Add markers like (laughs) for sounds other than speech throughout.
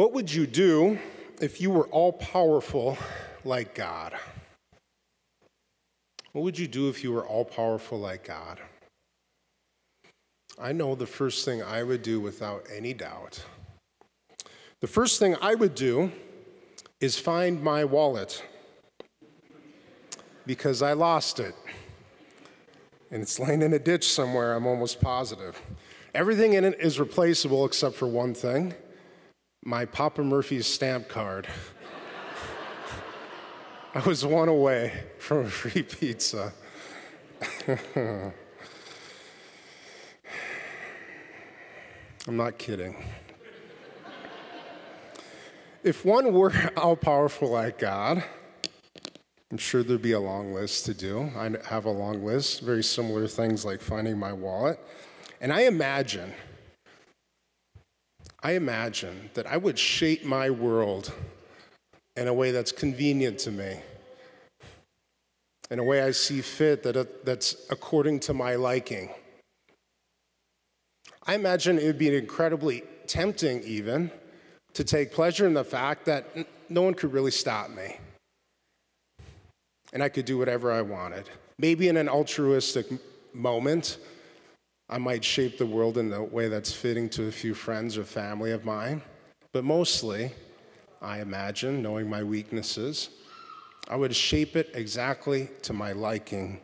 What would you do if you were all powerful like God? What would you do if you were all powerful like God? I know the first thing I would do without any doubt. The first thing I would do is find my wallet because I lost it. And it's laying in a ditch somewhere, I'm almost positive. Everything in it is replaceable except for one thing my Papa Murphy's stamp card. (laughs) I was one away from a free pizza. (laughs) I'm not kidding. If one were (laughs) all powerful like God, I'm sure there'd be a long list to do. I have a long list, very similar things like finding my wallet. And I imagine, I imagine that I would shape my world in a way that's convenient to me, in a way I see fit, that, uh, that's according to my liking. I imagine it would be incredibly tempting, even, to take pleasure in the fact that no one could really stop me. And I could do whatever I wanted. Maybe in an altruistic moment, I might shape the world in a way that's fitting to a few friends or family of mine. But mostly, I imagine, knowing my weaknesses, I would shape it exactly to my liking.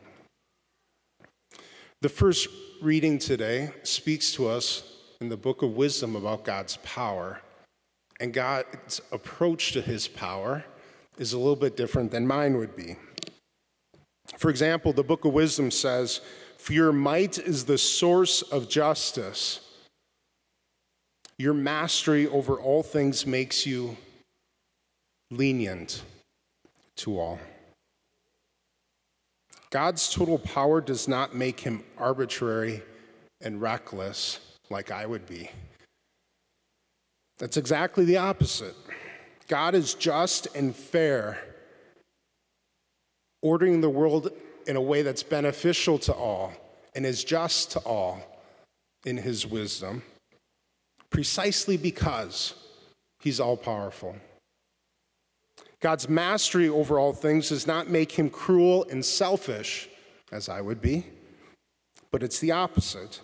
The first reading today speaks to us in the book of wisdom about God's power. And God's approach to his power is a little bit different than mine would be. For example, the book of wisdom says, For your might is the source of justice. Your mastery over all things makes you lenient to all. God's total power does not make him arbitrary and reckless like I would be. That's exactly the opposite. God is just and fair, ordering the world in a way that's beneficial to all and is just to all in his wisdom, precisely because he's all powerful. God's mastery over all things does not make him cruel and selfish, as I would be, but it's the opposite.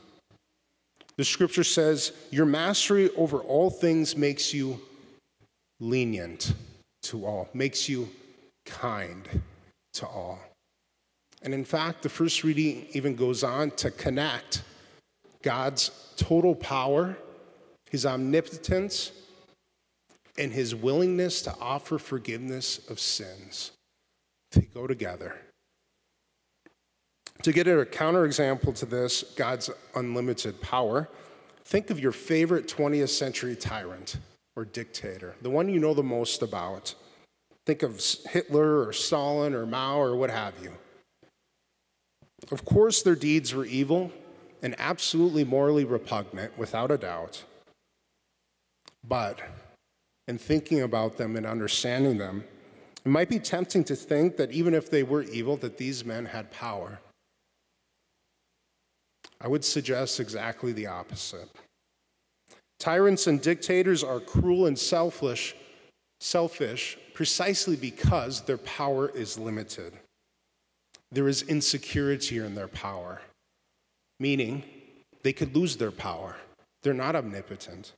The scripture says, Your mastery over all things makes you lenient to all, makes you kind to all. And in fact, the first reading even goes on to connect God's total power, his omnipotence, and his willingness to offer forgiveness of sins. They go together. To get a counterexample to this, God's unlimited power, think of your favorite 20th century tyrant or dictator, the one you know the most about. Think of Hitler or Stalin or Mao or what have you. Of course, their deeds were evil and absolutely morally repugnant, without a doubt. But in thinking about them and understanding them, it might be tempting to think that even if they were evil, that these men had power. I would suggest exactly the opposite. Tyrants and dictators are cruel and selfish, selfish precisely because their power is limited. There is insecurity in their power, meaning they could lose their power. They're not omnipotent.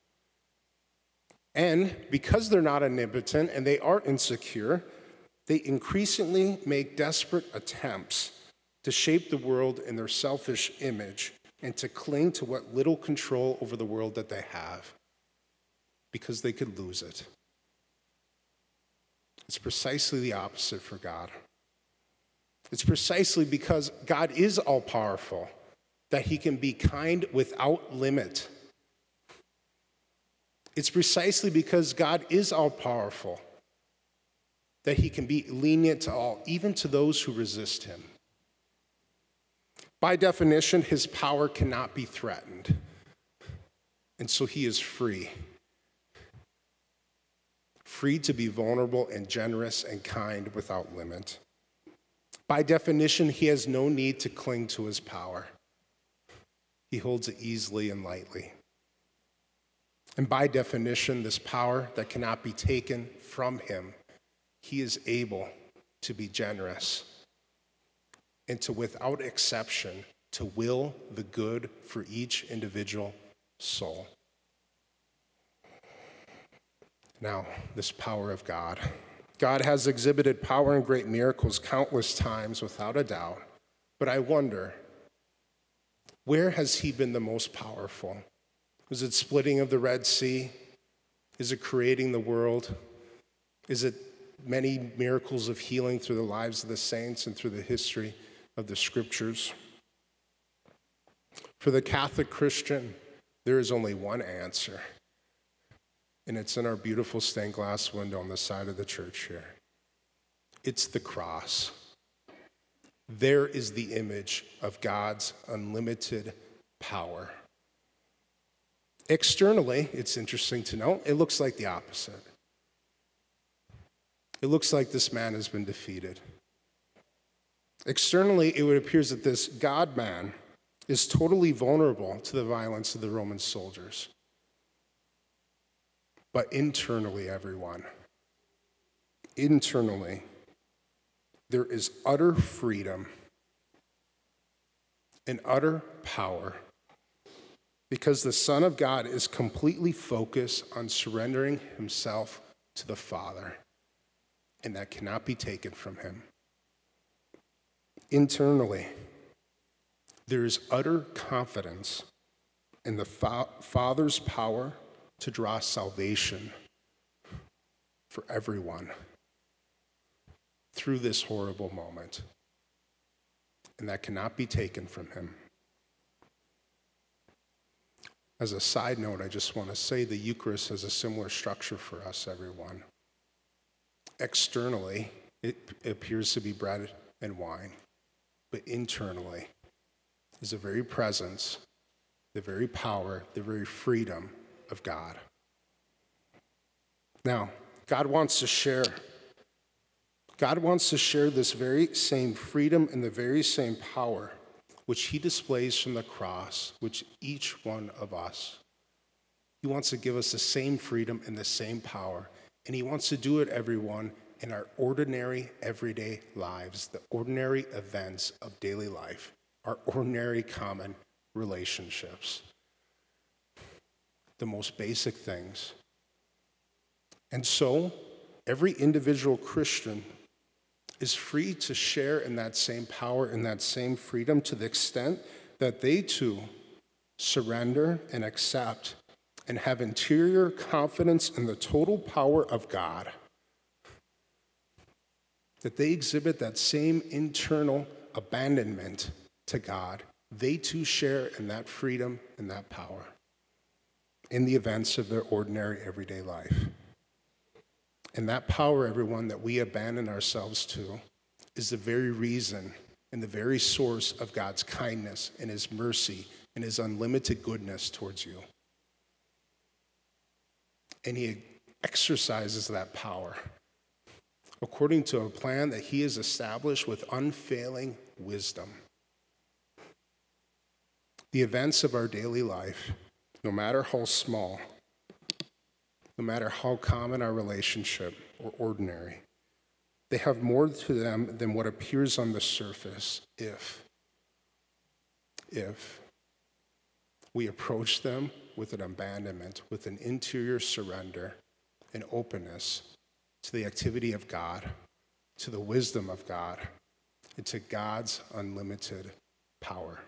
And because they're not omnipotent and they are insecure, they increasingly make desperate attempts to shape the world in their selfish image and to cling to what little control over the world that they have because they could lose it. It's precisely the opposite for God. It's precisely because God is all powerful that he can be kind without limit it's precisely because God is all powerful that he can be lenient to all, even to those who resist him. By definition, his power cannot be threatened. And so he is free. Free to be vulnerable and generous and kind without limit. By definition, he has no need to cling to his power. He holds it easily and lightly. And by definition, this power that cannot be taken from him, he is able to be generous and to, without exception, to will the good for each individual soul. Now, this power of God. God has exhibited power and great miracles countless times, without a doubt. But I wonder, where has He been the most powerful? Was it splitting of the Red Sea? Is it creating the world? Is it many miracles of healing through the lives of the saints and through the history of the scriptures? For the Catholic Christian, there is only one answer, and it's in our beautiful stained glass window on the side of the church here. It's the cross. There is the image of God's unlimited power. Externally, it's interesting to note, it looks like the opposite. It looks like this man has been defeated. Externally, it would appear that this God man is totally vulnerable to the violence of the Roman soldiers. But internally, everyone, internally, there is utter freedom and utter power because the Son of God is completely focused on surrendering himself to the Father, and that cannot be taken from him. Internally, there is utter confidence in the fa- Father's power to draw salvation for everyone through this horrible moment, and that cannot be taken from him. As a side note, I just want to say the Eucharist has a similar structure for us, everyone. Externally, it appears to be bread and wine, but internally is the very presence, the very power, the very freedom of God. Now, God wants to share. God wants to share this very same freedom and the very same power which he displays from the cross, which each one of us. He wants to give us the same freedom and the same power. And he wants to do it, everyone, in our ordinary, everyday lives, the ordinary events of daily life, our ordinary, common relationships, the most basic things. And so, every individual Christian is free to share in that same power and that same freedom to the extent that they too surrender and accept and have interior confidence in the total power of God. That they exhibit that same internal abandonment to God. They too share in that freedom and that power in the events of their ordinary everyday life. And that power, everyone, that we abandon ourselves to is the very reason and the very source of God's kindness and His mercy and His unlimited goodness towards you. And He exercises that power according to a plan that He has established with unfailing wisdom. The events of our daily life, no matter how small, no matter how common our relationship or ordinary. They have more to them than what appears on the surface if, if we approach them with an abandonment, with an interior surrender and openness to the activity of God, to the wisdom of God, and to God's unlimited power.